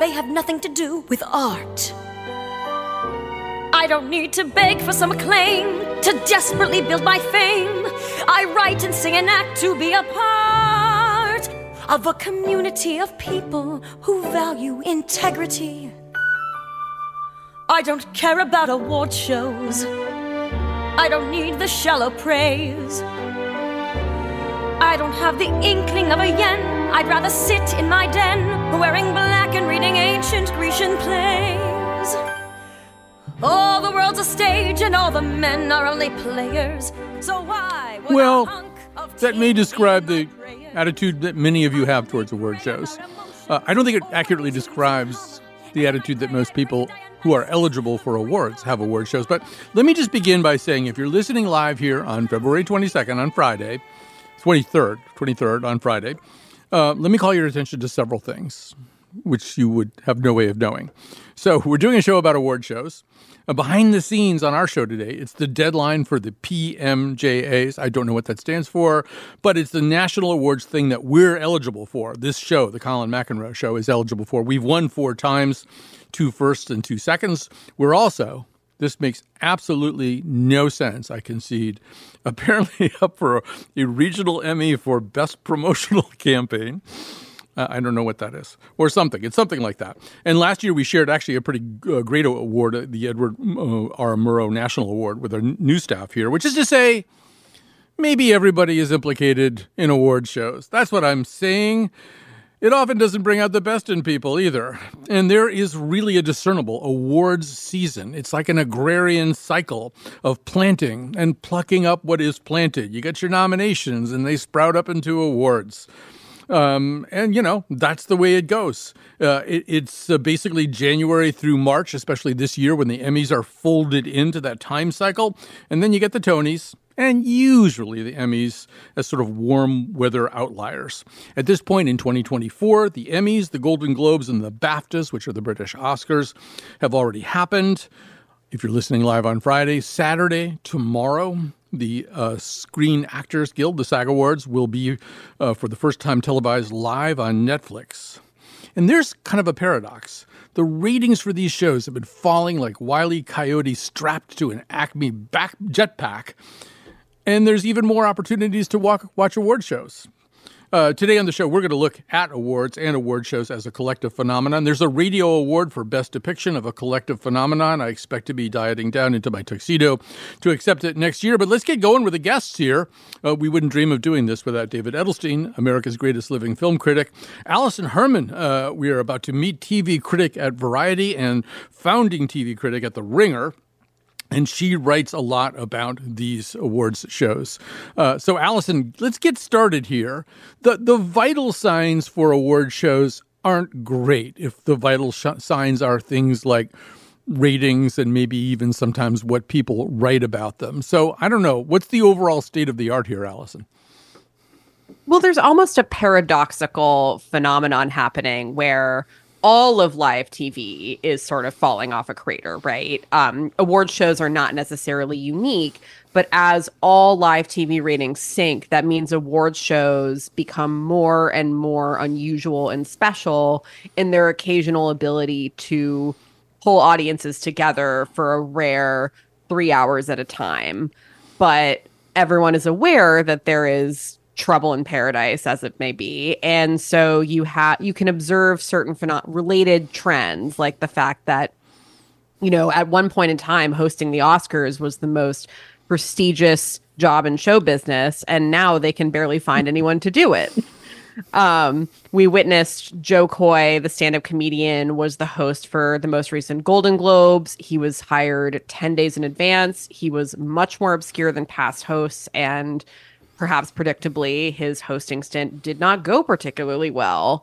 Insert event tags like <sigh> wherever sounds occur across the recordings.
They have nothing to do with art. I don't need to beg for some acclaim to desperately build my fame. I write and sing and act to be a part of a community of people who value integrity. I don't care about award shows. I don't need the shallow praise. I don't have the inkling of a yen. I'd rather sit in my den, wearing black and reading ancient Grecian plays. All the world's a stage, and all the men are only players. So why? would a Well, hunk of that may describe the attitude that many of you have towards award shows. Uh, I don't think it accurately describes the attitude that most people who are eligible for awards have award shows. But let me just begin by saying if you're listening live here on February 22nd on Friday, 23rd, 23rd on Friday, uh, let me call your attention to several things which you would have no way of knowing. So, we're doing a show about award shows. Uh, behind the scenes on our show today, it's the deadline for the PMJAs. I don't know what that stands for, but it's the national awards thing that we're eligible for. This show, the Colin McEnroe show, is eligible for. We've won four times, two firsts and two seconds. We're also this makes absolutely no sense, I concede. Apparently, <laughs> up for a, a regional Emmy for Best Promotional <laughs> Campaign. Uh, I don't know what that is, or something. It's something like that. And last year we shared actually a pretty uh, great award, uh, the Edward uh, R. Murrow National Award, with our n- new staff here, which is to say, maybe everybody is implicated in award shows. That's what I'm saying. It often doesn't bring out the best in people either. And there is really a discernible awards season. It's like an agrarian cycle of planting and plucking up what is planted. You get your nominations and they sprout up into awards. Um, and, you know, that's the way it goes. Uh, it, it's uh, basically January through March, especially this year when the Emmys are folded into that time cycle. And then you get the Tonys and usually the Emmys as sort of warm weather outliers. At this point in 2024, the Emmys, the Golden Globes, and the BAFTAs, which are the British Oscars, have already happened. If you're listening live on Friday, Saturday, tomorrow, the uh, Screen Actors Guild, the SAG Awards, will be uh, for the first time televised live on Netflix. And there's kind of a paradox. The ratings for these shows have been falling like Wile E. Coyote strapped to an Acme back jetpack. And there's even more opportunities to walk, watch award shows. Uh, today on the show, we're going to look at awards and award shows as a collective phenomenon. There's a radio award for best depiction of a collective phenomenon. I expect to be dieting down into my tuxedo to accept it next year. But let's get going with the guests here. Uh, we wouldn't dream of doing this without David Edelstein, America's greatest living film critic. Alison Herman, uh, we are about to meet TV critic at Variety and founding TV critic at The Ringer and she writes a lot about these awards shows. Uh, so, Alison, let's get started here. The the vital signs for award shows aren't great. If the vital sh- signs are things like ratings and maybe even sometimes what people write about them. So, I don't know. What's the overall state of the art here, Alison? Well, there's almost a paradoxical phenomenon happening where all of live TV is sort of falling off a crater, right? Um, award shows are not necessarily unique, but as all live TV ratings sink, that means award shows become more and more unusual and special in their occasional ability to pull audiences together for a rare three hours at a time. But everyone is aware that there is trouble in paradise as it may be and so you have you can observe certain phenom- related trends like the fact that you know at one point in time hosting the oscars was the most prestigious job in show business and now they can barely find <laughs> anyone to do it um, we witnessed Jo Koy, the stand-up comedian, was the host for the most recent Golden Globes. He was hired 10 days in advance. He was much more obscure than past hosts and perhaps predictably, his hosting stint did not go particularly well.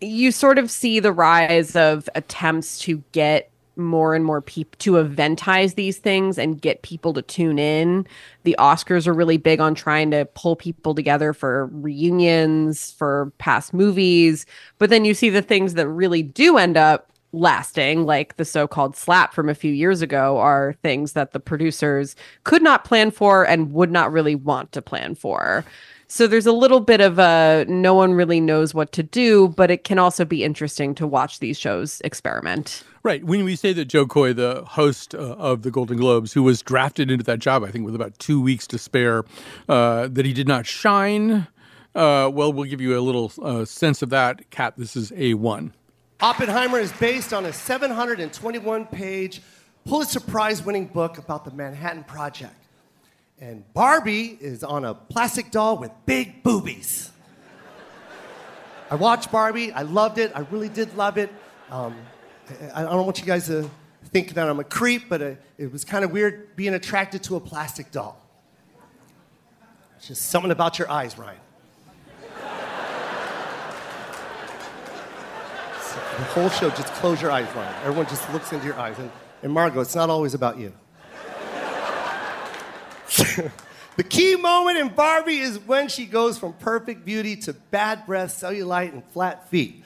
you sort of see the rise of attempts to get more and more people to eventize these things and get people to tune in. The Oscars are really big on trying to pull people together for reunions, for past movies. But then you see the things that really do end up lasting, like the so called slap from a few years ago, are things that the producers could not plan for and would not really want to plan for. So there's a little bit of a no one really knows what to do, but it can also be interesting to watch these shows experiment. Right. When we say that Jo Koy, the host uh, of the Golden Globes, who was drafted into that job, I think with about two weeks to spare, uh, that he did not shine. Uh, well, we'll give you a little uh, sense of that. Cat, this is A1. Oppenheimer is based on a 721 page Pulitzer Prize winning book about the Manhattan Project. And Barbie is on a plastic doll with big boobies. I watched Barbie. I loved it. I really did love it. Um, I, I, don't want you guys to think that I'm a creep, but it, it was kind of weird being attracted to a plastic doll. It's just something about your eyes, Ryan. The whole show, just close your eyes, Ryan. Everyone just looks into your eyes. And, and Margot, it's not always about you. <laughs> the key moment in Barbie is when she goes from perfect beauty to bad breath, cellulite, and flat feet.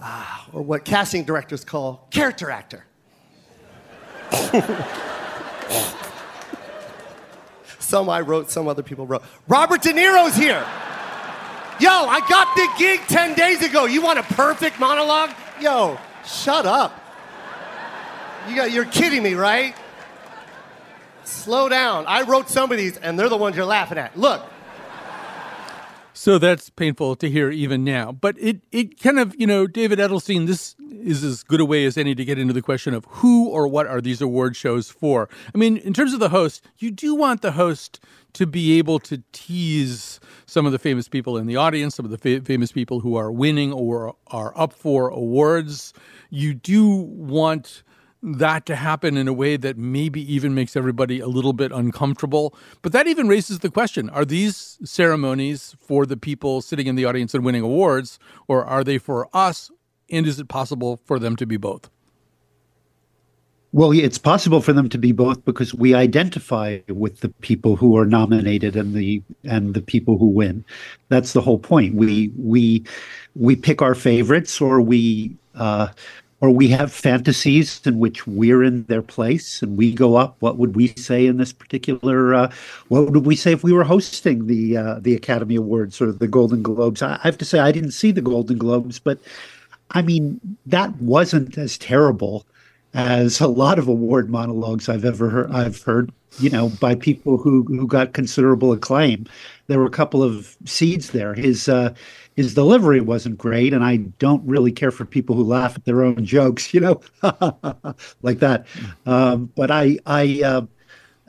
Ah, or what casting directors call character actor. <laughs> some I wrote, some other people wrote. Robert De Niro's here. Yo, I got the gig 10 days ago. You want a perfect monologue? Yo, shut up. You got, you're kidding me, right? Slow down. I wrote some of these, and they're the ones you're laughing at. Look. So that's painful to hear even now. But it, it kind of, you know, David Edelstein, this is as good a way as any to get into the question of who or what are these award shows for. I mean, in terms of the host, you do want the host to be able to tease some of the famous people in the audience, some of the fa- famous people who are winning or are up for awards. You do want that to happen in a way that maybe even makes everybody a little bit uncomfortable. But that even raises the question are these ceremonies for the people sitting in the audience and winning awards, or are they for us? And is it possible for them to be both? Well, it's possible for them to be both because we identify with the people who are nominated and the and the people who win. That's the whole point. We we we pick our favorites, or we uh, or we have fantasies in which we're in their place and we go up. What would we say in this particular? Uh, what would we say if we were hosting the uh, the Academy Awards or the Golden Globes? I, I have to say I didn't see the Golden Globes, but I mean that wasn't as terrible as a lot of award monologues I've ever heard. I've heard, you know, by people who who got considerable acclaim. There were a couple of seeds there. His uh, his delivery wasn't great, and I don't really care for people who laugh at their own jokes, you know, <laughs> like that. Um, but I, I, uh,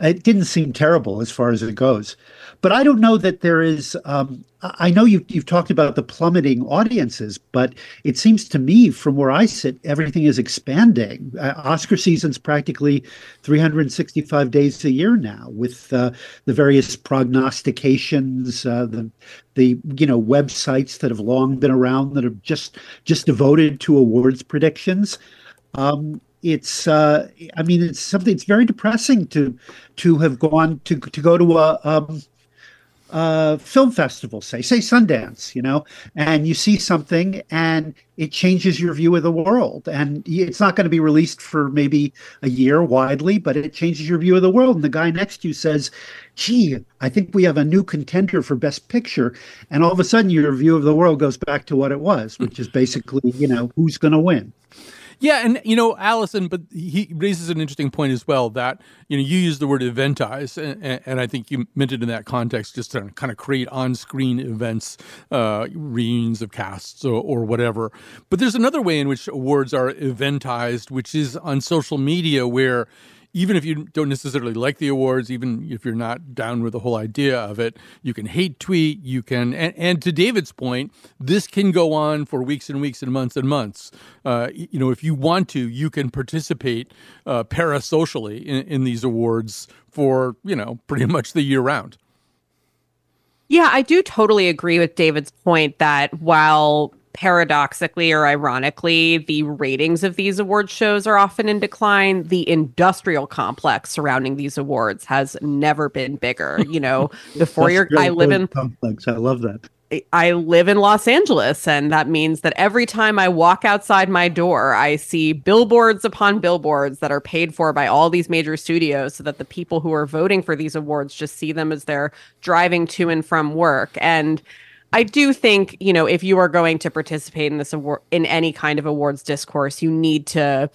it didn't seem terrible as far as it goes. But I don't know that there is. Um, I know you've, you've talked about the plummeting audiences, but it seems to me, from where I sit, everything is expanding. Uh, Oscar season's practically 365 days a year now, with uh, the various prognostications, uh, the the you know websites that have long been around that are just just devoted to awards predictions. Um, it's uh, I mean it's something it's very depressing to to have gone to to go to a um, film festival, say, say Sundance, you know, and you see something and it changes your view of the world. And it's not going to be released for maybe a year widely, but it changes your view of the world. And the guy next to you says, gee, I think we have a new contender for Best Picture. And all of a sudden, your view of the world goes back to what it was, which is basically, you know, who's going to win. Yeah, and you know, Alison, but he raises an interesting point as well that you know you use the word eventize, and, and I think you meant it in that context, just to kind of create on-screen events, uh, reunions of casts or, or whatever. But there's another way in which awards are eventized, which is on social media, where even if you don't necessarily like the awards, even if you're not down with the whole idea of it, you can hate tweet. You can, and, and to David's point, this can go on for weeks and weeks and months and months. Uh, you know, if you want to, you can participate uh, parasocially in, in these awards for you know pretty much the year round. Yeah, I do totally agree with David's point that while paradoxically or ironically, the ratings of these award shows are often in decline. The industrial complex surrounding these awards has never been bigger. <laughs> You know, before you're, I live in complex. I love that. I live in Los Angeles, and that means that every time I walk outside my door, I see billboards upon billboards that are paid for by all these major studios so that the people who are voting for these awards just see them as they're driving to and from work. And I do think, you know, if you are going to participate in this award in any kind of awards discourse, you need to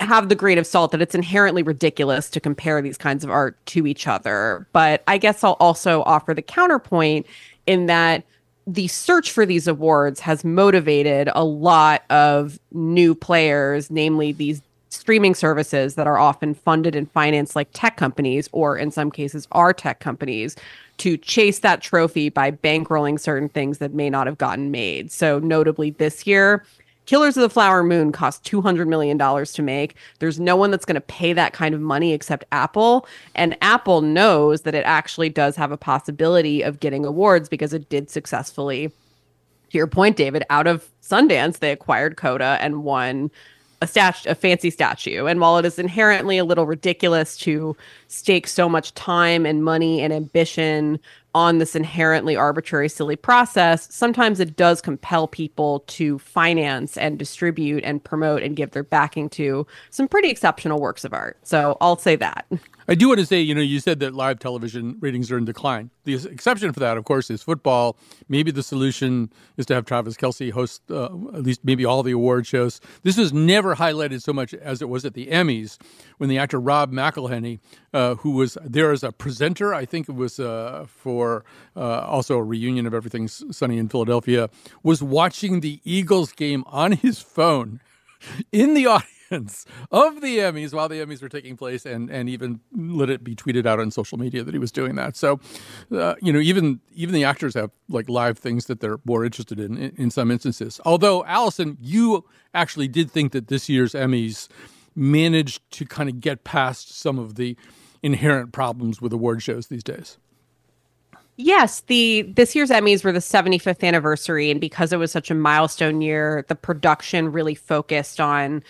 have the grain of salt that it's inherently ridiculous to compare these kinds of art to each other. But I guess I'll also offer the counterpoint in that the search for these awards has motivated a lot of new players, namely these streaming services that are often funded and financed like tech companies, or in some cases are tech companies, to chase that trophy by bankrolling certain things that may not have gotten made. So, notably this year, Killers of the Flower Moon cost $200 million to make. There's no one that's going to pay that kind of money except Apple. And Apple knows that it actually does have a possibility of getting awards because it did successfully, to your point, David, out of Sundance, they acquired Coda and won a statue, a fancy statue. And while it is inherently a little ridiculous to stake so much time and money and ambition on this inherently arbitrary, silly process, sometimes it does compel people to finance and distribute and promote and give their backing to some pretty exceptional works of art. So I'll say that. I do want to say, you know, you said that live television ratings are in decline. The exception for that, of course, is football. Maybe the solution is to have Travis Kelce host uh, at least maybe all the award shows. This was never highlighted so much as it was at the Emmys when the actor Rob McElhenney, uh, who was there as a presenter, I think it was uh, for uh, also a reunion of Everything Sunny in Philadelphia, was watching the Eagles game on his phone <laughs> in the audience of the Emmys while the Emmys were taking place, and and even let it be tweeted out on social media that he was doing that. So, uh, you know, even even the actors have like live things that they're more interested in, in in some instances. Although, Alison, you actually did think that this year's Emmys managed to kind of get past some of the inherent problems with award shows these days. Yes, the this year's Emmys were the 75th anniversary and because it was such a milestone year, the production really focused on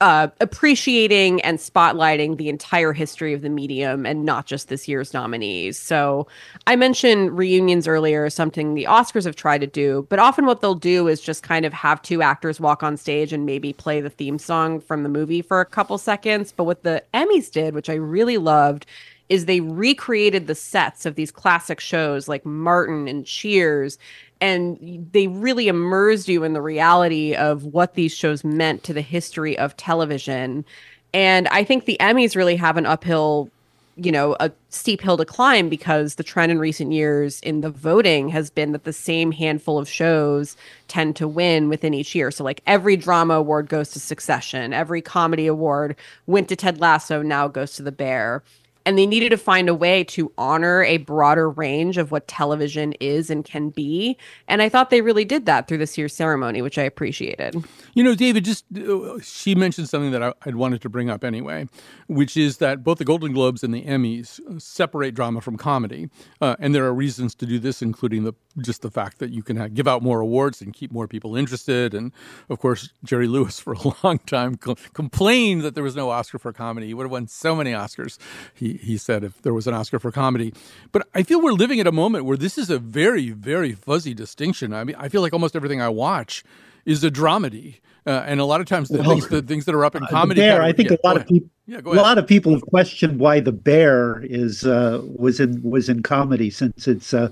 uh, appreciating and spotlighting the entire history of the medium and not just this year's nominees. So I mentioned reunions earlier, something the Oscars have tried to do, but often what they'll do is just kind of have two actors walk on stage and maybe play the theme song from the movie for a couple seconds. But what the Emmys did, which I really loved, is they recreated the sets of these classic shows like Martin and Cheers and they really immersed you in the reality of what these shows meant to the history of television. And I think the Emmys really have an uphill, you know, a steep hill to climb because the trend in recent years in the voting has been that the same handful of shows tend to win within each year. So, like every drama award goes to Succession, every comedy award went to Ted Lasso, now goes to The Bear and they needed to find a way to honor a broader range of what television is and can be. And i thought they really did that through this year's ceremony which i appreciated. You know david just uh, she mentioned something that I, would wanted to bring up anyway which is that both the golden globes and the emmys separate drama from comedy. Uh, and there are reasons to do this including the just the fact that you can have, give out more awards and keep more people interested. And of course jerry lewis <laughs> for a long time co- complained that there was no oscar for comedy. He would have won so many oscars. He he said if there was an Oscar for comedy. But I feel we're living at a moment where this is a very very fuzzy distinction. I mean, I feel like almost everything I watch is a dramedy. Uh, and a lot of times the, well, things, the things that are up in uh, comedy. Bear, I think yeah, a lot of people, yeah, a lot of people have questioned why the bear is uh, was in was in comedy since it's uh,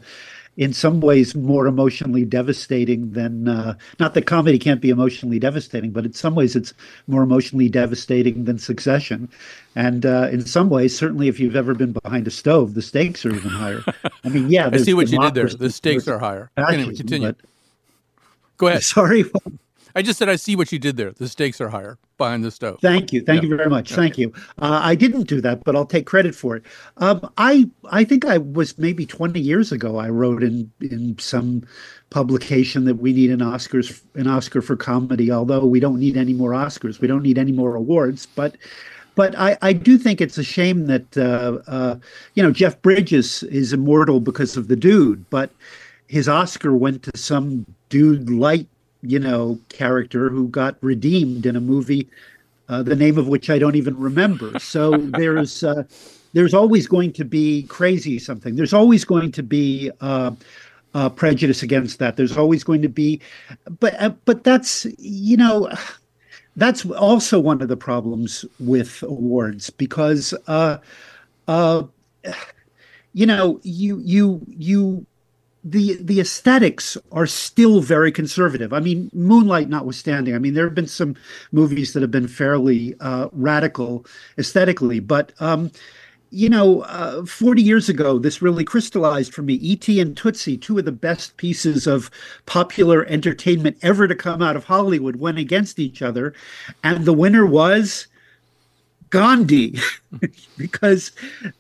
in some ways more emotionally devastating than uh, not that comedy can't be emotionally devastating, but in some ways it's more emotionally devastating than Succession, and uh, in some ways, certainly if you've ever been behind a stove, the stakes are even higher. I mean, yeah, <laughs> I see what you did there. The stakes are higher. Anyway, continue. Go ahead. <laughs> Sorry. I just said I see what you did there. The stakes are higher behind the stove. Thank you, thank yeah. you very much. Okay. Thank you. Uh, I didn't do that, but I'll take credit for it. Um, I I think I was maybe twenty years ago. I wrote in in some publication that we need an Oscars an Oscar for comedy. Although we don't need any more Oscars, we don't need any more awards, but. But I, I do think it's a shame that uh, uh, you know Jeff Bridges is immortal because of the dude, but his Oscar went to some dude light you know, character who got redeemed in a movie, uh, the name of which I don't even remember. So <laughs> there's uh, there's always going to be crazy something. There's always going to be uh, uh, prejudice against that. There's always going to be, but uh, but that's you know. That's also one of the problems with awards because, uh, uh, you know, you you you the the aesthetics are still very conservative. I mean, Moonlight notwithstanding. I mean, there have been some movies that have been fairly uh, radical aesthetically, but um, you know, uh, 40 years ago, this really crystallized for me. E.T. and Tootsie, two of the best pieces of popular entertainment ever to come out of Hollywood, went against each other, and the winner was Gandhi, <laughs> because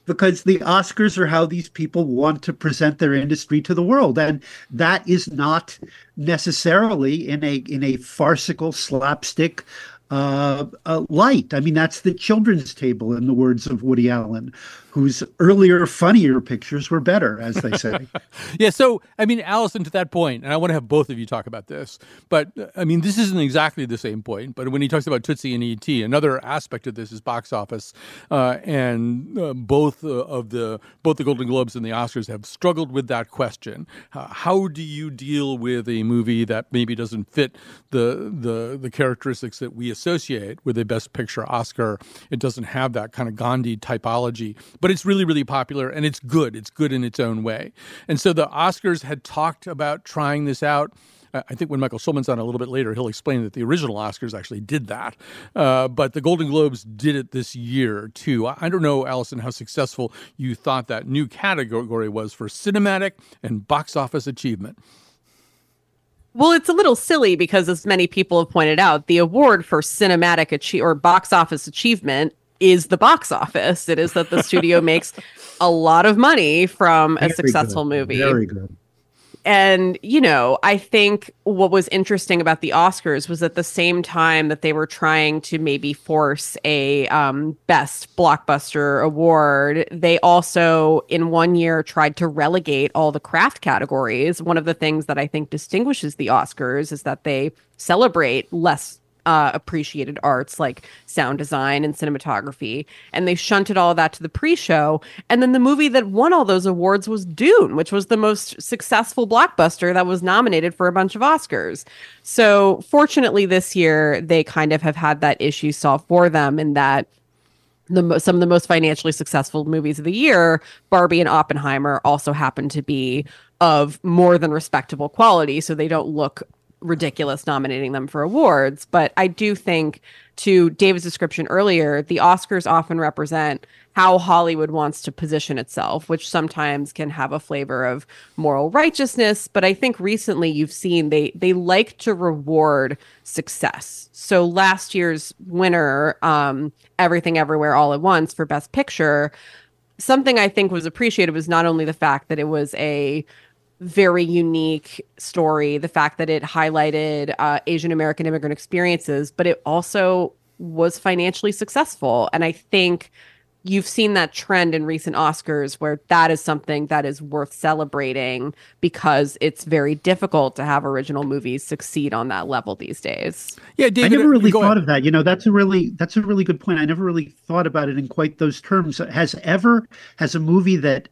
because the Oscars are how these people want to present their industry to the world, and that is not necessarily in a in a farcical slapstick uh, uh, light. I mean, that's the children's table, in the words of Woody Allen, whose earlier, funnier pictures were better, as they say. <laughs> yeah. So, I mean, Alison, to that point, and I want to have both of you talk about this, but I mean, this isn't exactly the same point. But when he talks about Tootsie and E.T., another aspect of this is box office, uh, and uh, both uh, of the both the Golden Globes and the Oscars have struggled with that question. how do you deal with a movie that maybe doesn't fit the the the characteristics that we associate with a Best Picture Oscar? It doesn't have that kind of Gandhi typology, but it's really, really popular and it's good. It's good in its own way. And so the Oscars had talked about trying this out. I think when Michael Schulman's on a little bit later, he'll explain that the original Oscars actually did that. Uh, but the Golden Globes did it this year, too. I don't know, Alison, how successful you thought that new category was for cinematic and box office achievement. Well, it's a little silly because, as many people have pointed out, the award for cinematic achieve or box office achievement is the box office. It is that the studio <laughs> makes a lot of money from a Very successful good. movie. Very good. And, you know, I think what was interesting about the Oscars was at the same time that they were trying to maybe force a um, best blockbuster award, they also, in one year, tried to relegate all the craft categories. One of the things that I think distinguishes the Oscars is that they celebrate less uh, appreciated arts like sound design and cinematography. And they shunted all of that to the pre show. And then the movie that won all those awards was Dune, which was the most successful blockbuster that was nominated for a bunch of Oscars. So fortunately, this year, they kind of have had that issue solved for them in that the some of the most financially successful movies of the year, Barbie and Oppenheimer, also happen to be of more than respectable quality, so they don't look ridiculous nominating them for awards. But I do think, to David's description earlier, the Oscars often represent how Hollywood wants to position itself, which sometimes can have a flavor of moral righteousness. But I think recently you've seen they they like to reward success. So last year's winner, um, Everything Everywhere All at Once for Best Picture, something I think was appreciated was not only the fact that it was a very unique story. The fact that it highlighted uh, Asian American immigrant experiences, but it also was financially successful. And I think you've seen that trend in recent Oscars where that is something that is worth celebrating because it's very difficult to have original movies succeed on that level these days. Yeah, David, I never really thought ahead. of that. You know, that's a really that's a really good point. I never really thought about it in quite those terms. Has ever has a movie that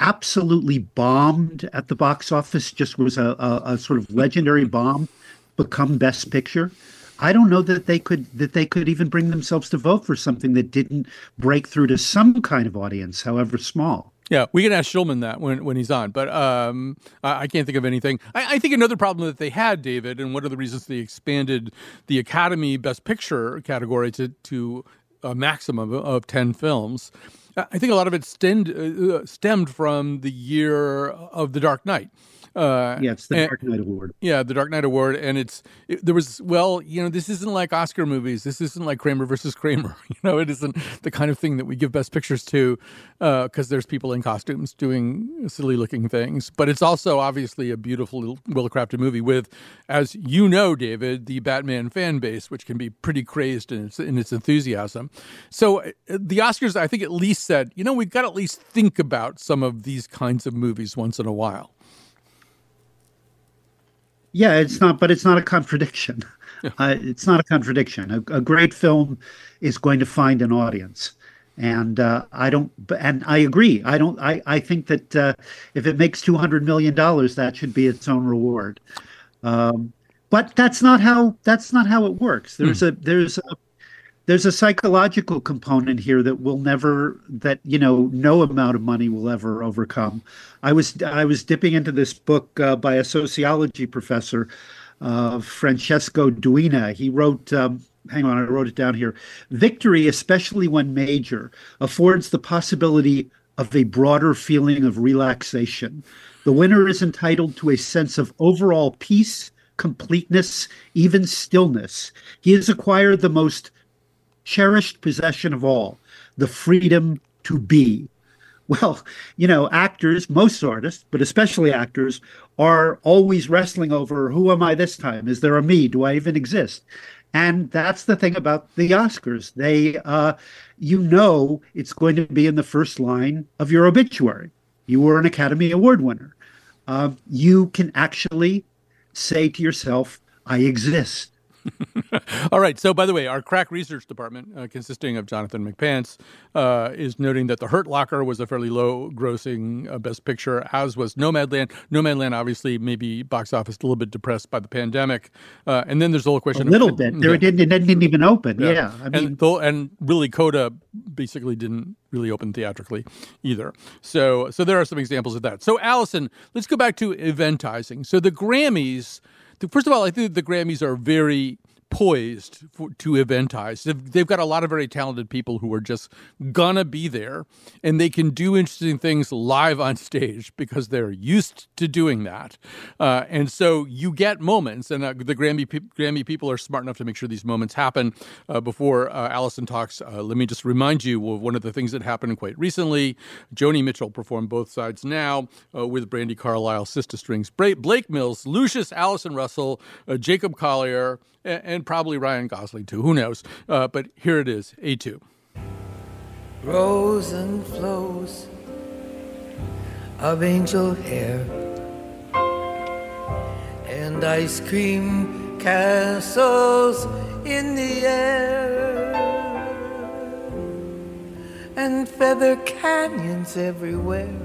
absolutely bombed at the box office, just was a, a, a, sort of legendary bomb, become Best Picture. I don't know that they could that they could even bring themselves to vote for something that didn't break through to some kind of audience, however small. Yeah, we can ask Schulman that when, when he's on, but um, I, I, can't think of anything. I, I, think another problem that they had, David, and one of the reasons they expanded the Academy Best Picture category to to a maximum of ten films I think a lot of it stemmed uh, stemmed from the year of the Dark Knight. Uh, yeah, it's the and, Dark Knight Award. Yeah, the Dark Knight Award, and it's it, there was well, you know, this isn't like Oscar movies. This isn't like Kramer versus Kramer. <laughs> You know, it isn't the kind of thing that we give Best Pictures to because uh, there's people in costumes doing silly looking things. But it's also obviously a beautiful, well crafted movie with, as you know, David, the Batman fan base, which can be pretty crazed in its in its enthusiasm. So uh, the Oscars, I think, at least said, you know, we've got to at least think about some of these kinds of movies once in a while. Yeah, it's not, but it's not a contradiction. Yeah. Uh, it's not a contradiction. A, a, great film is going to find an audience, and uh, I don't. And I agree. I don't. I I think that uh, if it makes two hundred million dollars, that should be its own reward. Um, but that's not how. That's not how it works. There's hmm. a there's a there's a psychological component here that will never that you know no amount of money will ever overcome. I was i was dipping into this book uh, by a sociology professor uh, francesco duina. He wrote um, hang on i wrote it down here. Victory especially when major affords the possibility of a broader feeling of relaxation. The winner is entitled to a sense of overall peace completeness even stillness. He has acquired the most cherished possession of all the freedom to be. Well, you know, actors, most artists, but especially actors, are always wrestling over who am I this time? Is there a me? Do I even exist? And that's the thing about the Oscars. They, uh, you know, it's going to be in the first line of your obituary. You were an Academy Award winner. Uh, you can actually say to yourself, I exist. <laughs> All right. So, by the way, our crack research department, uh, consisting of Jonathan McPants, uh, is noting that The Hurt Locker was a fairly low grossing uh, Best Picture, as was Nomadland. Nomadland, obviously, maybe box office a little bit depressed by the pandemic. Uh, and then there's the whole question a little of, bit. There, it, didn't, it didn't even open. Yeah. yeah. I mean, and, the, and really, Coda basically didn't really open theatrically either. So, so there are some examples of that. So, Alison, let's go back to eventizing. So, the Grammys first of all, I think the Grammys are very poised for, to eventize. They've, they've, got a lot of very talented people who are just gonna be there, and they can do interesting things live on stage because they're used to doing that. Uh, and so you get moments, and uh, the Grammy Grammy people are smart enough to make sure these moments happen. Uh, before uh, Alison talks, uh, let me just remind you of one of the things that happened quite recently. Joni Mitchell performed both sides now uh, with Brandi Carlile, SistaStrings, Blake Mills, Lucius, Allison Russell, Jacob Collier and, probably Ryan Gosling too. Who knows? Uh, but here it is, A2. Rows and flows of angel hair and ice cream castles in the air and feather canyons everywhere.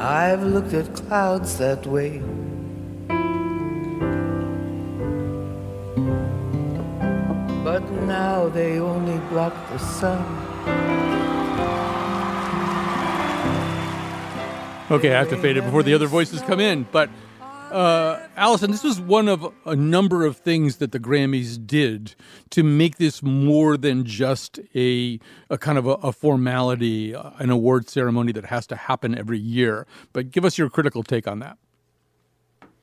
I've looked at clouds that way. But now they only block the sun. Okay, I have to fade it before the other voices come in. But uh, Alison, this was one of a number of things that the Grammys did to make this more than just a, a kind of a, a formality, an award ceremony that has to happen every year. But give us your critical take on that.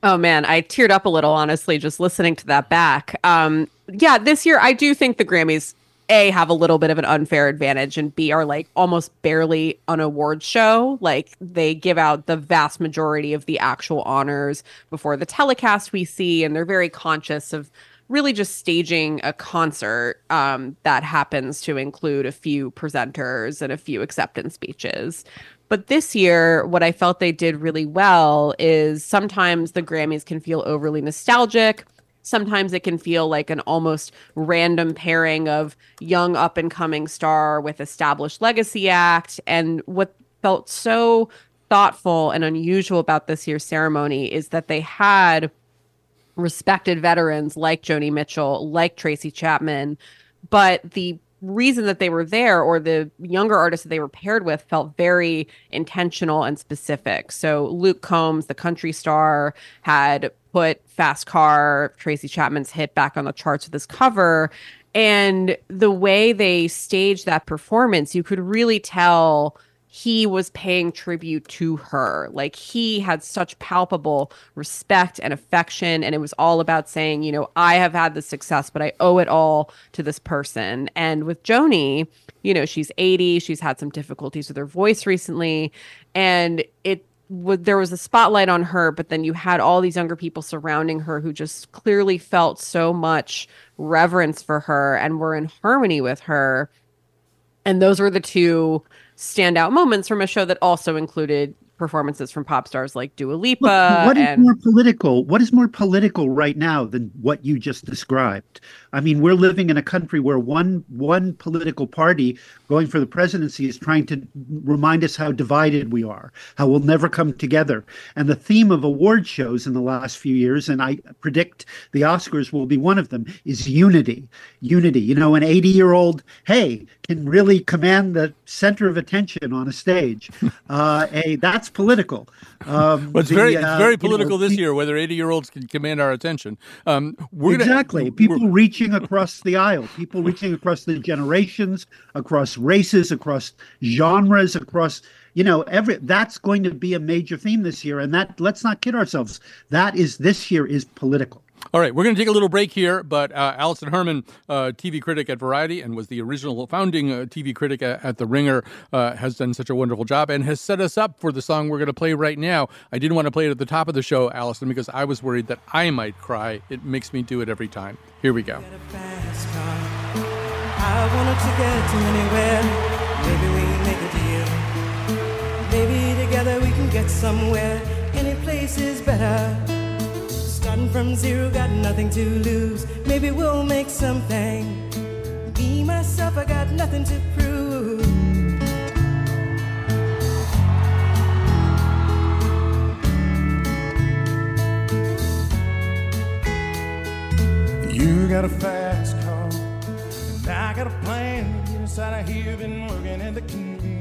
Oh man, I teared up a little honestly just listening to that back. Um, yeah, this year I do think the Grammys a have a little bit of an unfair advantage and b are like almost barely an award show like they give out the vast majority of the actual honors before the telecast we see and they're very conscious of really just staging a concert um, that happens to include a few presenters and a few acceptance speeches but this year, what I felt they did really well is sometimes the Grammys can feel overly nostalgic. Sometimes it can feel like an almost random pairing of young up and coming star with established legacy act. And what felt so thoughtful and unusual about this year's ceremony is that they had respected veterans like Joni Mitchell, like Tracy Chapman, but the reason that they were there or the younger artists that they were paired with felt very intentional and specific. So Luke Combs, the country star, had put Fast Car, Tracy Chapman's hit back on the charts with his cover. And the way they staged that performance, you could really tell he was paying tribute to her. Like he had such palpable respect and affection. And it was all about saying, you know, I have had the success, but I owe it all to this person. And with Joni, you know, she's 80, she's had some difficulties with her voice recently. And it there was a spotlight on her, but then you had all these younger people surrounding her who just clearly felt so much reverence for her and were in harmony with her. And those were the two standout moments from a show that also included performances from pop stars like Dua Lipa. Look, what is and... more political? What is more political right now than what you just described? I mean, we're living in a country where one one political party going for the presidency is trying to remind us how divided we are, how we'll never come together. And the theme of award shows in the last few years, and I predict the Oscars will be one of them, is unity. Unity. You know, an 80 year old, hey, can really command the center of attention on a stage. <laughs> Uh, a that's political. Um, well, it's the, very it's uh, very political know, this year whether 80 year olds can command our attention. Um, exactly. Gonna, people reaching across the aisle, people reaching across the generations, across races, across genres, across you know every that's going to be a major theme this year and that let's not kid ourselves that is this year is political all right, we're going to take a little break here, but uh, Alison Herman, uh, TV critic at Variety and was the original founding uh, TV critic at, at The Ringer, uh, has done such a wonderful job and has set us up for the song we're going to play right now. I didn't want to play it at the top of the show, Alison, because I was worried that I might cry. It makes me do it every time. Here we go. To to anywhere. Maybe we make a deal. Maybe together we can get somewhere. Any place is better. Starting from zero, got nothing to lose. Maybe we'll make something. Me, myself, I got nothing to prove. You got a fast car, and I got a plan. Get Inside of here, been working at the convenience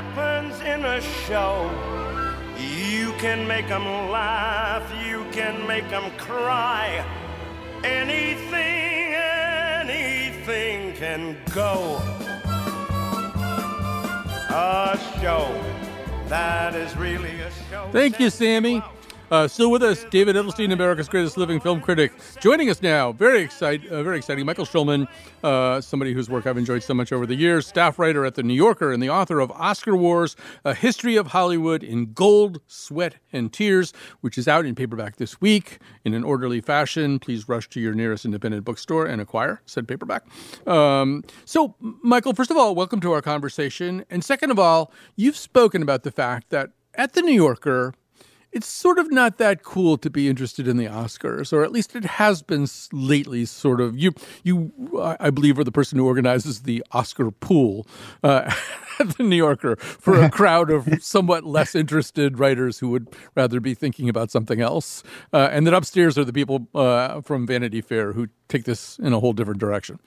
Happens in a show. You can make them laugh, you can make them cry. Anything, anything can go. A show that is really a show. Thank you, Sammy. Uh, still with us, David Edelstein, America's greatest living film critic, joining us now. Very excited, uh, very exciting. Michael Schulman, uh, somebody whose work I've enjoyed so much over the years, staff writer at the New Yorker and the author of Oscar Wars: A History of Hollywood in Gold, Sweat, and Tears, which is out in paperback this week in an orderly fashion. Please rush to your nearest independent bookstore and acquire said paperback. Um, so, Michael, first of all, welcome to our conversation, and second of all, you've spoken about the fact that at the New Yorker it's sort of not that cool to be interested in the Oscars, or at least it has been lately. Sort of you, you, I believe, are the person who organizes the Oscar pool uh, <laughs> at the New Yorker for a <laughs> crowd of somewhat less interested writers who would rather be thinking about something else. Uh, and then upstairs are the people uh, from Vanity Fair who take this in a whole different direction.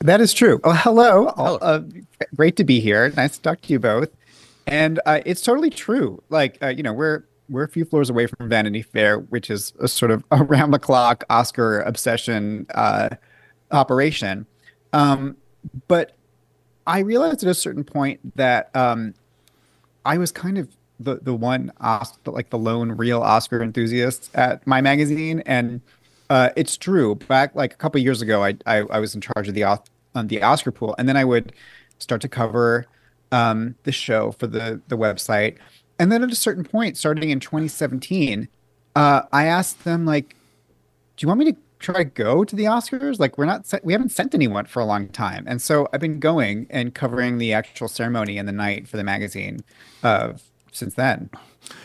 That is true. Well, hello. hello. Uh, great to be here. Nice to talk to you both and uh, it's totally true. Like uh, you know, we're we're a few floors away from Vanity Fair, which is a sort of <laughs> around the clock Oscar obsession uh, operation. Um, but I realized at a certain point that um, I was kind of the the one like the lone real Oscar enthusiast at my magazine, and uh, it's true. Back like a couple years ago, I, I, I was in charge of the on the Oscar pool, and then I would start to cover um, the show for the the website. And then at a certain point, starting in 2017, uh, I asked them like, "Do you want me to try to go to the Oscars. Like we're not we haven't sent anyone for a long time, and so I've been going and covering the actual ceremony and the night for the magazine uh, since then.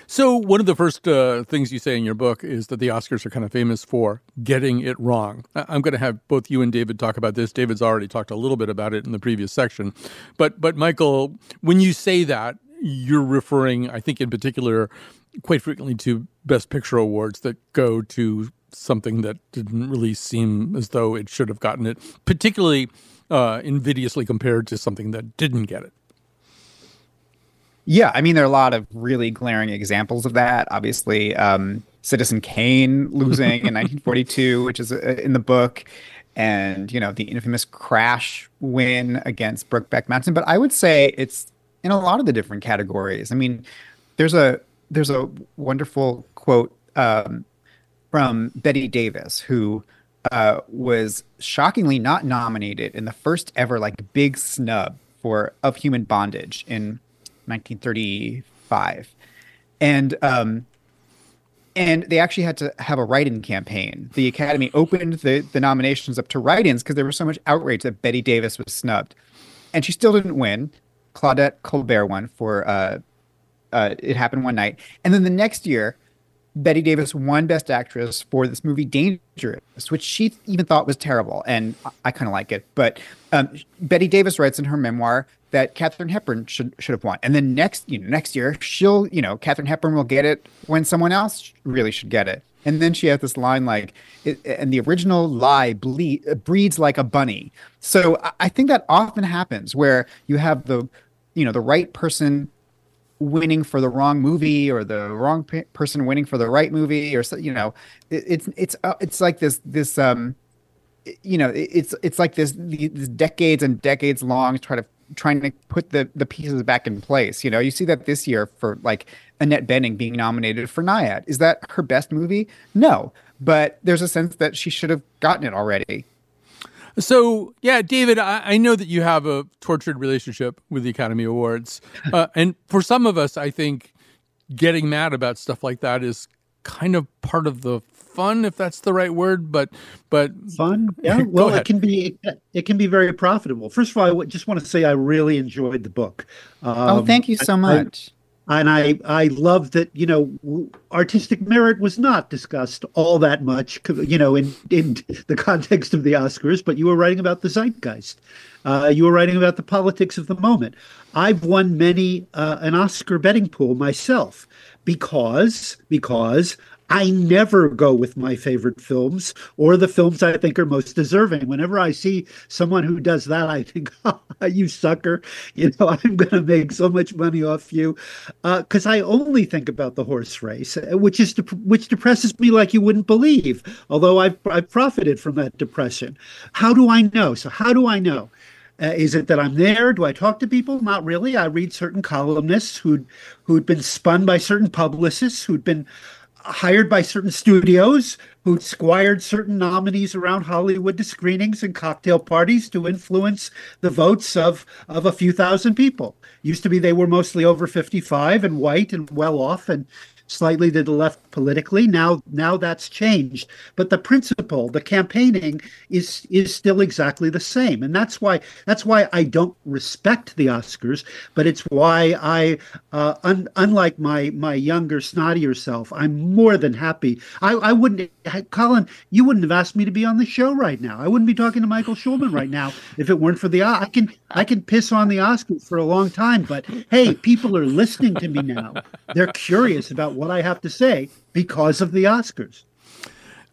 So one of the first uh, things you say in your book is that the Oscars are kind of famous for getting it wrong. I'm going to have both you and David talk about this. David's already talked a little bit about it in the previous section, but but Michael, when you say that, you're referring, I think, in particular, quite frequently to Best Picture awards that go to something that didn't really seem as though it should have gotten it, particularly uh, invidiously compared to something that didn't get it. Yeah, I mean, there are a lot of really glaring examples of that. Obviously, um, Citizen Kane losing in <laughs> 1942, which is uh, in the book, and you know the infamous Crash win against Brokeback Mountain. But I would say it's in a lot of the different categories. I mean, there's a there's a wonderful quote um, from Bette Davis, who uh, was shockingly not nominated in the first ever like big snub for Of Human Bondage in 1935, and um, and they actually had to have a write-in campaign. The Academy opened the the nominations up to write-ins because there was so much outrage that Bette Davis was snubbed, and she still didn't win. Claudette Colbert won for uh, uh, It Happened One Night, and then the next year Bette Davis won Best Actress for this movie Dangerous, which she even thought was terrible, and I, I kind of like it. But um, Bette Davis writes in her memoir that Katharine Hepburn should should have won, and then next you know next year she'll you know Katharine Hepburn will get it when someone else really should get it. And then she has this line like, and the original lie bleed, breeds like a bunny. So I think that often happens where you have the, you know, the right person winning for the wrong movie or the wrong pe- person winning for the right movie or so, you know it, it's it's uh, it's like this this um you know it's it's like this these decades and decades long try to trying to put the the pieces back in place. You know you see that this year for like Annette Bening being nominated for Nyad is that her best movie? No but there's a sense that she should have gotten it already so, yeah, David, I, I, know that you have a tortured relationship with the Academy Awards. <laughs> Uh, and for some of us, I think getting mad about stuff like that is kind of part of the fun, if that's the right word. But, but fun, <laughs> yeah. Well, it can be it can be very profitable. First of all, I just want to say I really enjoyed the book. Um, oh, thank you so much. I, and I I love that you know artistic merit was not discussed all that much you know in in <laughs> the context of the Oscars, but you were writing about the zeitgeist. Uh, you were writing about the politics of the moment. I've won many uh, an Oscar betting pool myself because because I never go with my favorite films or the films I think are most deserving. Whenever I see someone who does that, I think, <laughs> oh, you sucker. You know, <laughs> I'm going to make so much money off you. Because uh, I only think about the horse race, uh, which is de- which depresses me like you wouldn't believe, although I've, I've profited from that depression. How do I know? So, how do I know? Uh, is it that I'm there? Do I talk to people? Not really. I read certain columnists who'd who'd been spun by certain publicists, who'd been hired by certain studios who squired certain nominees around Hollywood to screenings and cocktail parties to influence the votes of, of a few thousand people. Used to be they were mostly over 55 and white and well off and slightly to the left politically. Now, now that's changed, but the principle, the campaigning, is is still exactly the same, and that's why that's why I don't respect the Oscars, but it's why I, uh, un, unlike my my younger, snottier self, I'm more than happy. I, I wouldn't, Colin, you wouldn't have asked me to be on the show right now. I wouldn't be talking to Michael Schulman right now if it weren't for the. I can I can piss on the Oscars for a long time, but hey, people are listening to me now. They're curious about what I have to say because of the Oscars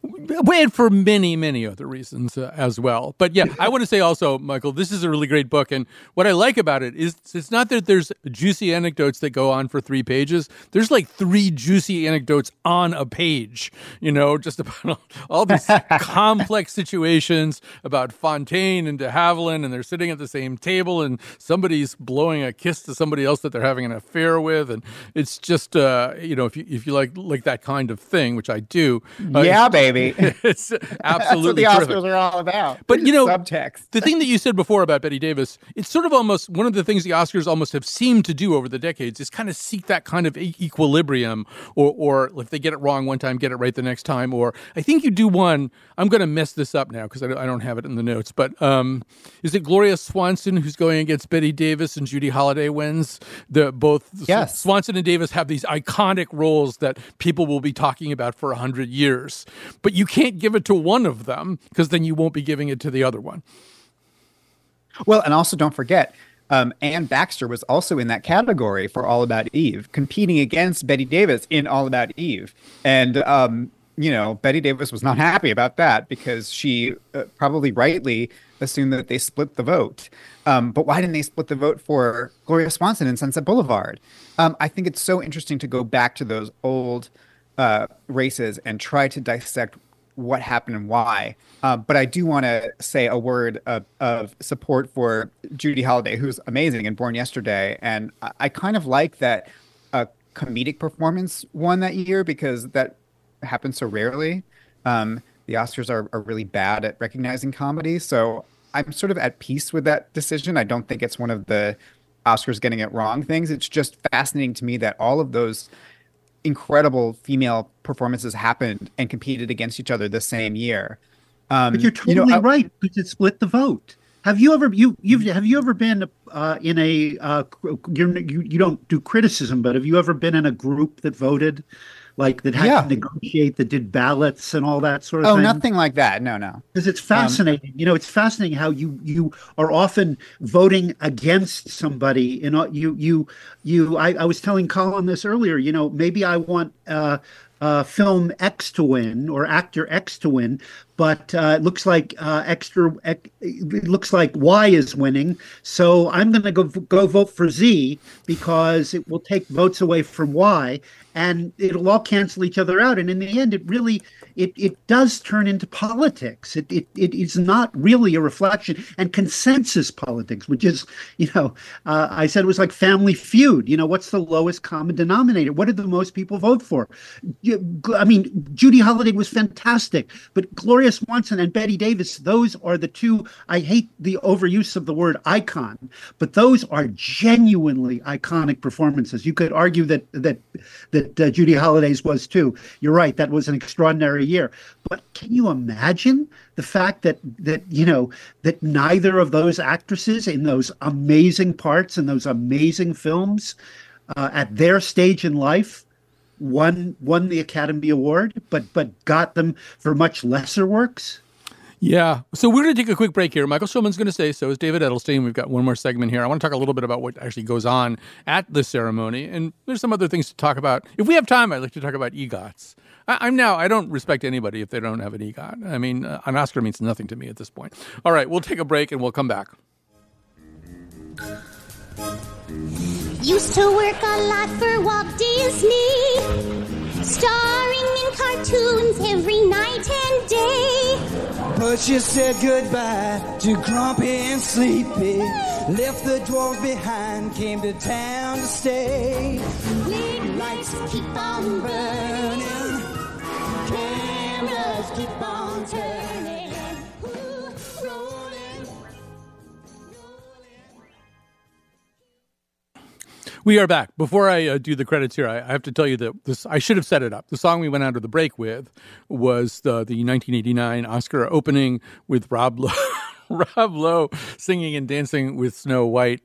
and for many, many other reasons uh, as well. But yeah, I want to say also, Michael, this is a really great book. And what I like about it is it's not that there's juicy anecdotes that go on for three pages. There's like three juicy anecdotes on a page, you know, just about all, these <laughs> complex situations about Fontaine and de Havilland, and they're sitting at the same table, and somebody's blowing a kiss to somebody else that they're having an affair with. And it's just, uh, you know, if you, if you like, like that kind of thing, which I do. Uh, yeah, baby baby. <laughs> it's absolutely <laughs> That's what the terrific. Oscars are all about. But you know, subtext. the thing that you said before about Bette Davis, it's sort of almost one of the things the Oscars almost have seemed to do over the decades is kind of seek that kind of e- equilibrium, or or if they get it wrong one time, get it right the next time. Or I think you do one. I'm going to mess this up now because I, don't- I don't have it in the notes. But um, is it Gloria Swanson who's going against Bette Davis and Judy Holliday wins? The both Yes. Swanson and Davis have these iconic roles that people will be talking about for a hundred years, but you can't give it to one of them because then you won't be giving it to the other one. Well, and also don't forget, um, Anne Baxter was also in that category for All About Eve, competing against Bette Davis in All About Eve. And, um, you know, Bette Davis was not happy about that because she uh, probably rightly assumed that they split the vote. Um, but why didn't they split the vote for Gloria Swanson in Sunset Boulevard? Um, I think it's so interesting to go back to those old uh, races and try to dissect what happened and why. Uh, but I do want to say a word of, of support for Judy Holliday, who's amazing and Born Yesterday. And I, I kind of like that a comedic performance won that year because that happens so rarely. Um, the Oscars are, are really bad at recognizing comedy. So I'm sort of at peace with that decision. I don't think it's one of the Oscars getting it wrong things. It's just fascinating to me that all of those incredible female performances happened and competed against each other the same year. Um, But you're you know, totally I- right because it split the vote. Have you ever you you've have you ever been uh, in a uh, you're, you you don't do criticism, but have you ever been in a group that voted, like that had Yeah. to negotiate, that did ballots and all that sort of Oh, thing? Oh, nothing like that. No, no. because it's fascinating. you know, it's fascinating how you you are often voting against somebody. You know, you you you. I, I was telling Colin this earlier. You know, maybe I want uh, uh, film X to win or actor X to win, but uh, it looks like uh, extra. It looks like Y is winning, so I'm going to go go vote for Z because it will take votes away from Y, and it'll all cancel each other out. And in the end, it really it, it does turn into politics. It, it it is not really a reflection and consensus politics, which is you know uh, I said it was like Family Feud. You know what's the lowest common denominator? What did the most people vote for? I mean, Judy Holliday was fantastic, but Gloria Swanson and Bette Davis, those are the two. I hate the overuse of the word icon, but those are genuinely iconic performances. You could argue that that that uh, Judy Holliday's was too. You're right; that was an extraordinary year. But can you imagine the fact that that you know that neither of those actresses in those amazing parts in those amazing films uh, at their stage in life won won the Academy Award, but but got them for much lesser works. Yeah. So we're going to take a quick break here. Michael Schulman's going to say so is David Edelstein. We've got one more segment here. I want to talk a little bit about what actually goes on at the ceremony. And there's some other things to talk about. If we have time, I'd like to talk about EGOTs. I, I'm now, I don't respect anybody if they don't have an EGOT. I mean, uh, an Oscar means nothing to me at this point. All right, we'll take a break and we'll come back. Used to work a lot for Walt Disney, starring in cartoons every night and day. But you said goodbye to Grumpy and Sleepy. Left the dwarves behind, came to town to stay. Lights keep on burning, cameras keep on We are back. Before I uh, do the credits here, I, I have to tell you that this I should have set it up. The song we went out of the break with was the, the 1989 Oscar opening with Rob Lowe. <laughs> <laughs> Rob Lowe singing and dancing with Snow White.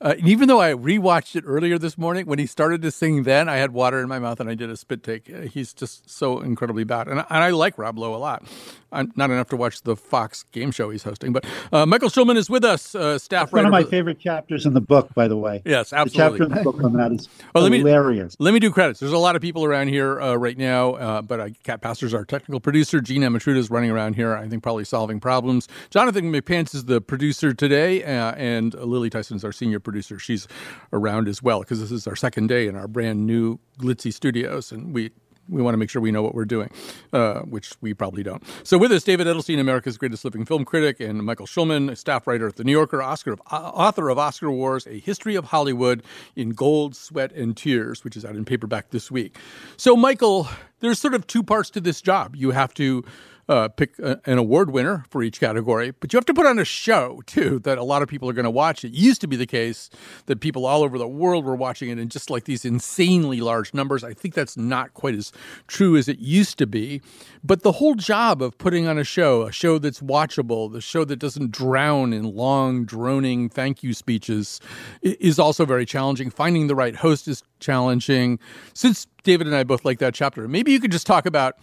Uh, and even though I rewatched it earlier this morning, when he started to sing then, I had water in my mouth and I did a spit take. Uh, He's just so incredibly bad. And, I- and I like Rob Lowe a lot. I'm not enough to watch the Fox game show he's hosting. But uh, Michael Schulman is with us, uh, staff One writer. of my for- favorite chapters in the book, by the way. Yes, The chapter in the book on that is <laughs> Oh, let me- hilarious. Let me do credits. There's a lot of people around here uh, right now, uh, but uh, Cat Pastor's our technical producer. Gina Matruda is running around here, I think, probably solving problems. Jonathan McPants is the producer today, uh, and Lily Tyson is our senior producer. She's around as well because this is our second day in our brand new glitzy studios, and we we want to make sure we know what we're doing, uh, which we probably don't. So with us, David Edelstein, America's greatest living film critic, and Michael Schulman, staff writer at The New Yorker, Oscar of, uh, author of Oscar Wars, A History of Hollywood in Gold, Sweat, and Tears, which is out in paperback this week. So, Michael, there's sort of two parts to this job. You have to uh, pick a, an award winner for each category, but you have to put on a show too that a lot of people are going to watch. It used to be the case that people all over the world were watching it in just like these insanely large numbers. I think that's not quite as true as it used to be. But the whole job of putting on a show, a show that's watchable, the show that doesn't drown in long, droning thank you speeches, is also very challenging. Finding the right host is challenging. Since David and I both like that chapter, maybe you could just talk about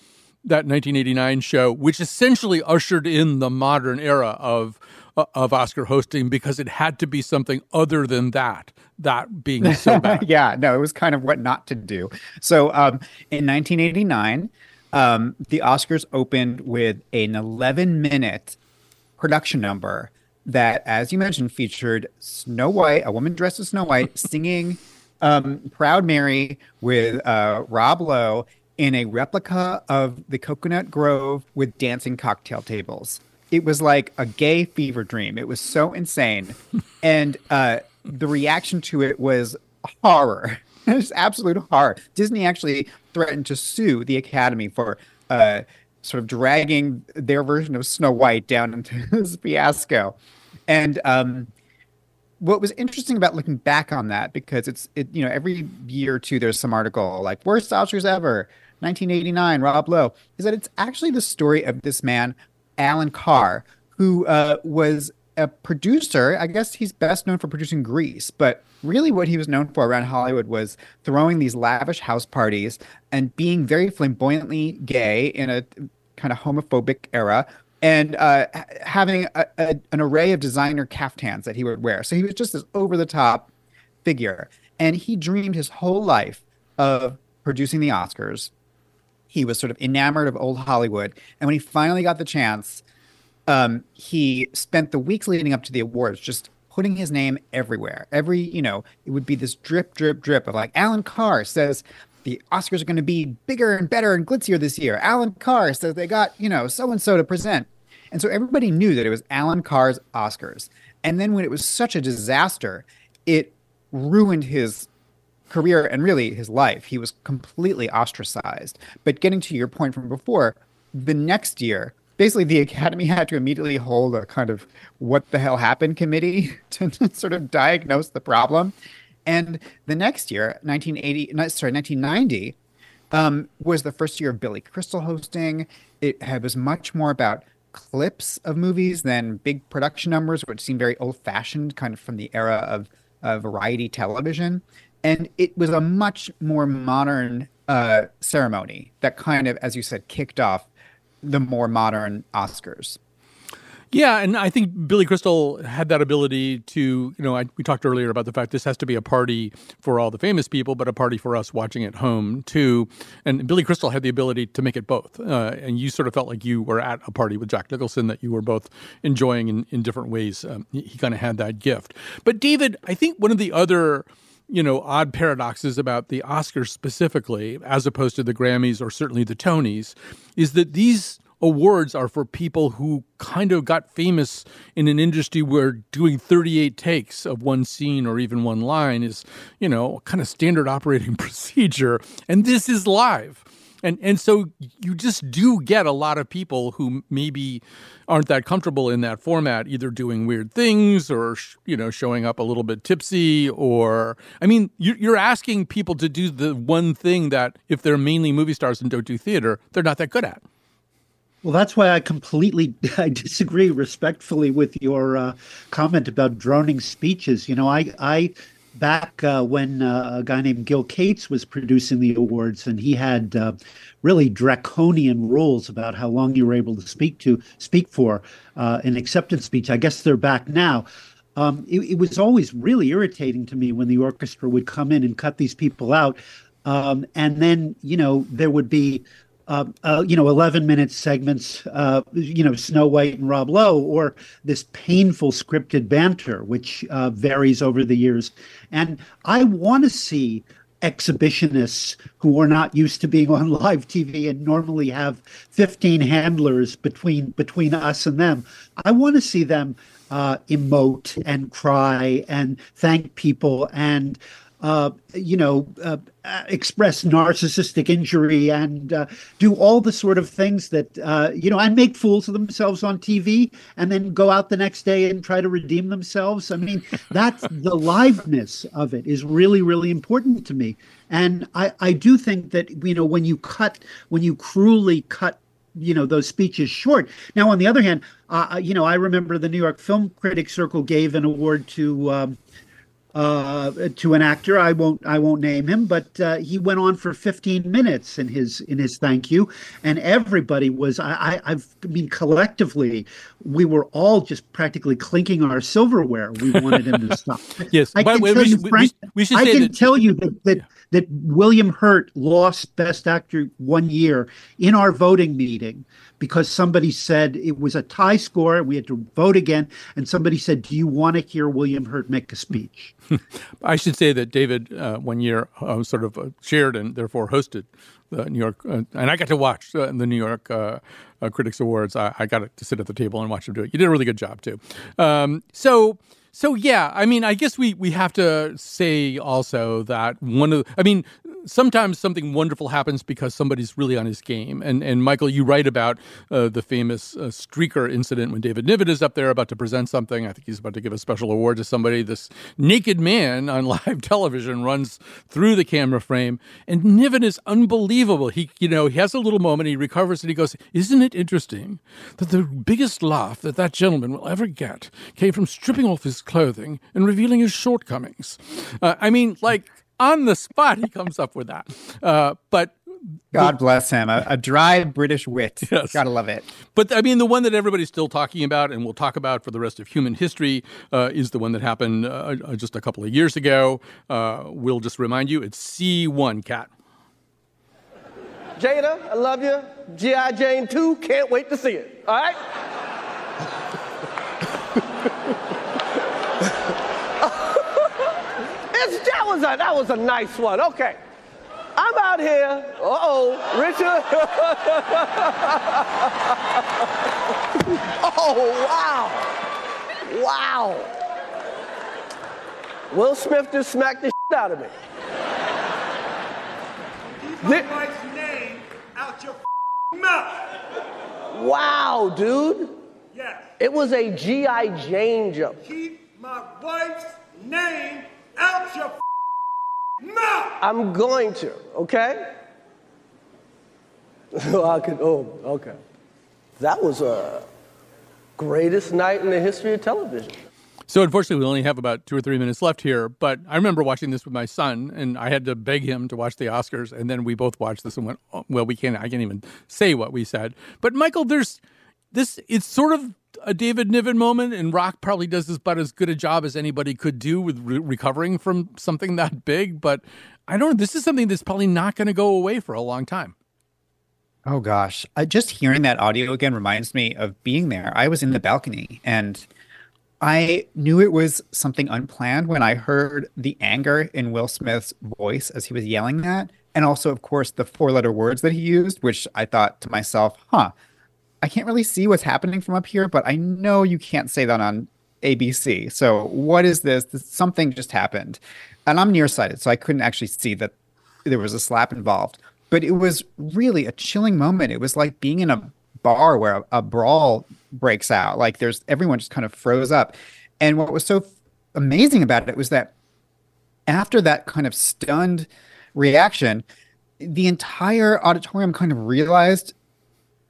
that 1989 show, which essentially ushered in the modern era of uh, of Oscar hosting because it had to be something other than that. That being so <laughs> bad. yeah, no, it was kind of what not to do. So um, in 1989, um, the Oscars opened with an 11 minute production number that, as you mentioned, featured Snow White, a woman dressed as Snow White, singing um, "Proud Mary" with uh, Rob Lowe in a replica of the Coconut Grove with dancing cocktail tables. It was like a gay fever dream. It was so insane. <laughs> and uh, the reaction to it was horror. <laughs> it was absolute horror. Disney actually threatened to sue the Academy for uh, sort of dragging their version of Snow White down into <laughs> this fiasco. And um, what was interesting about looking back on that, because it's, it, you know, every year or two, there's some article like worst Oscars ever. 1989, Rob Lowe, is that it's actually the story of this man, Allan Carr, who uh, was a producer. I guess he's best known for producing Grease, but really what he was known for around Hollywood was throwing these lavish house parties and being very flamboyantly gay in a kind of homophobic era and uh, having a, a, an array of designer caftans that he would wear. So he was just this over the top figure. And he dreamed his whole life of producing the Oscars he was sort of enamored of old Hollywood. And when he finally got the chance, um, he spent the weeks leading up to the awards just putting his name everywhere. Every, you know, it would be this drip, drip, drip of like Allan Carr says the Oscars are going to be bigger and better and glitzier this year. Allan Carr says they got, you know, so and so to present. And so everybody knew that it was Allan Carr's Oscars. And then when it was such a disaster, it ruined his career and really his life. He was completely ostracized. But getting to your point from before, the next year, basically the Academy <laughs> had to immediately hold a kind of what the hell happened committee <laughs> to sort of diagnose the problem. And the next year, 1980, sorry, 1990, um, was the first year of Billy Crystal hosting. It was much more about clips of movies than big production numbers, which seemed very old fashioned, kind of from the era of uh, variety television and it was a much more modern uh, ceremony that kind of, as you said, kicked off the more modern Oscars. Yeah, and I think Billy Crystal had that ability to, you know, I, we talked earlier about the fact this has to be a party for all the famous people, but a party for us watching at home too. And Billy Crystal had the ability to make it both. Uh, and you sort of felt like you were at a party with Jack Nicholson that you were both enjoying in, in different ways. Um, he, he kind of had that gift. But David, I think one of the other you know, odd paradoxes about the Oscars specifically, as opposed to the Grammys or certainly the Tonys, is that these awards are for people who kind of got famous in an industry where doing 38 takes of one scene or even one line is, you know, kind of standard operating <laughs> procedure. And this is live and and so you just do get a lot of people who maybe aren't that comfortable in that format either doing weird things or you know showing up a little bit tipsy or i mean you're asking people to do the one thing that if they're mainly movie stars and don't do theater they're not that good at well, that's why I completely <laughs> I disagree respectfully with your uh, comment about droning speeches. You know, I I back uh, when uh, a guy named Gil Cates was producing the awards, and he had uh, really draconian rules about how long you were able to speak to speak for uh, an acceptance speech. I guess they're back now. Um, it, it, was always really irritating to me when the orchestra would come in and cut these people out, um, and then you know there would be uh, uh, you know, 11 minute segments, uh, you know, Snow White and Rob Lowe, or this painful scripted banter, which uh, varies over the years. And I want to see exhibitionists who are not used to being on <laughs> live TV and normally have 15 handlers between between us and them. I want to see them uh, emote and cry and thank people and uh, you know, uh, express narcissistic injury and uh, do all the sort of things that, uh, you know, and make fools of themselves on TV and then go out the next day and try to redeem themselves. I mean, <laughs> that's the liveness of it is really, really important to me. And I, I do think that, you know, when you cut, when you cruelly cut you know those speeches short. Now, on the other hand, uh, you know, I remember the New York Film Critics Circle gave an award to um, uh, to an actor. I won't I won't name him, but uh, he went on for 15 minutes in his in his thank you, and everybody was I, I I've I mean collectively we were all just practically clinking our silverware. We wanted him to stop. <laughs> yes, I can we, tell we, you, Frank, we should I can that, tell you that that, that William Hurt lost Best Actor one year in our voting meeting because somebody said it was a tie score we had to vote again. And somebody said, Do you want to hear William Hurt make a speech? <laughs> I should say that David uh, one year uh, sort of uh, shared and therefore hosted the New York, uh, and I got to watch uh, the New York uh, Critics Awards. I, I, got to sit at the table and watch him do it. You did a really good job too. Um, so. So yeah, I mean, I guess we we have to say also that one of I mean, sometimes something wonderful happens because somebody's really on his game. And and Michael, you write about uh, the famous uh, streaker incident when David Niven is up there about to present something. I think he's about to give a special award to somebody. This naked man on <laughs> live television runs through the camera frame, and Niven is unbelievable. He you know he has a little moment, he recovers, and he goes, "Isn't it interesting that the biggest laugh that that gentleman will ever get came from stripping off his clothing and revealing his shortcomings?" Uh, I mean, like on the spot he comes up with that. Uh, but God bless him. A, a dry British wit. Yes. Gotta love it. But I mean, the one that everybody's still talking about and we'll talk about for the rest of human history uh, is the one that happened uh, uh just a couple of years ago. Uh, we'll just remind you it's C1 Cat. Jada, I love you. G.I. Jane 2, can't wait to see it. All right? <laughs> that was a that was a nice one. Okay. I'm out here. Uh-oh, Richard. <laughs> oh, wow. Wow. Will Smith just smacked the shit out of me. Keep my wife's name out your mouth. Wow, dude. Yes. It was a G.I. Jane jump. Keep my wife's name out your mouth. I'm going to, okay? <laughs> I could, oh, okay. That was a greatest night in the history of television. So unfortunately, we only have about two or three minutes left here. But I remember watching this with my son, and I had to beg him to watch the Oscars, and then we both watched this and went, oh, "Well, we can't. I can't even say what we said." But Michael, there's this. It's sort of a David Niven moment, and Rock probably does about as good a job as anybody could do with re- recovering from something that big. But I don't know. This is something that's probably not going to go away for a long time. Oh gosh, uh, just hearing that audio again reminds me of being there. I was in the balcony and I knew it was something unplanned when I heard the anger in Will Smith's voice as he was yelling that, and also, of course, the four-letter words that he used, which I thought to myself, "Huh." I can't really see what's happening from up here, but I know you can't say that on ABC. So what is this? this something just happened. And I'm nearsighted, so I couldn't actually see that there was a slap involved. But it was really a chilling moment. It was like being in a bar where a, a brawl breaks out. Like there's everyone just kind of froze up. And what was so f- amazing about it was that after that kind of stunned reaction, the entire auditorium kind of realized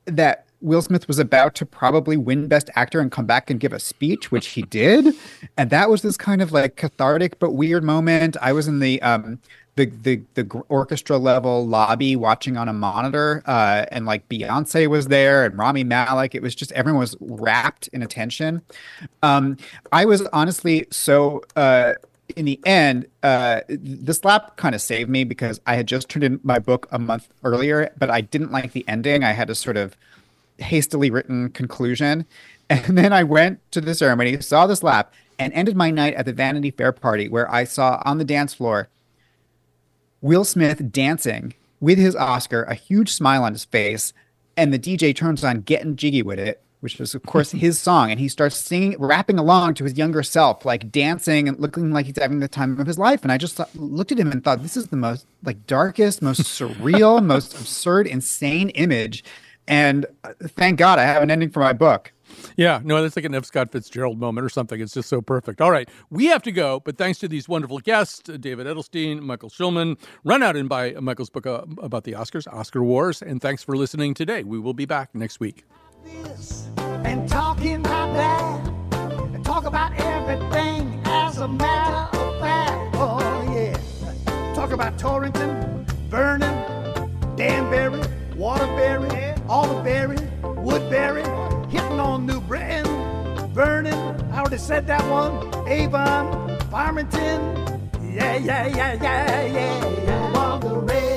that Will Smith was about to probably win Best Actor and come back and give a speech, which he did, and that was this kind of like cathartic but weird moment. I was in the um the the the orchestra level lobby watching on a monitor, uh, and like Beyonce was there and Rami Malek. It was just everyone was wrapped in attention. Um, I was honestly so. Uh, in the end, uh, the slap kind of saved me because I had just turned in my book a month earlier, but I didn't like the ending. I had to sort of hastily written conclusion. And then I went to the ceremony, saw the slap, and ended my night at the Vanity Fair party where I saw on the dance floor Will Smith dancing with his Oscar, a huge smile on his face, and the DJ turns on Getting Jiggy with It, which was, of course, his song. And he starts singing, rapping along to his younger self, like dancing and looking like he's having the time of his life. And I just looked at him and thought, this is the most like darkest, most <laughs> surreal, most absurd, insane image. And uh, thank God I have an ending for my book. Yeah, no, that's like an F. Scott Fitzgerald moment or something. It's just so perfect. All right, we have to go, but thanks to these wonderful guests, David Edelstein, Michael Schulman, run out and buy Michael's book uh, about the Oscars, Oscar Wars, and thanks for listening today. We will be back next week. And talking about that, and talk about everything as a matter of fact. Oh, yeah. Talk about Torrington, Vernon, Danbury, Waterbury, Alderberry, Woodbury, hitting on New Britain, Vernon, I already said that one, Avon, Farmington, yeah, yeah, yeah, yeah, yeah, yeah.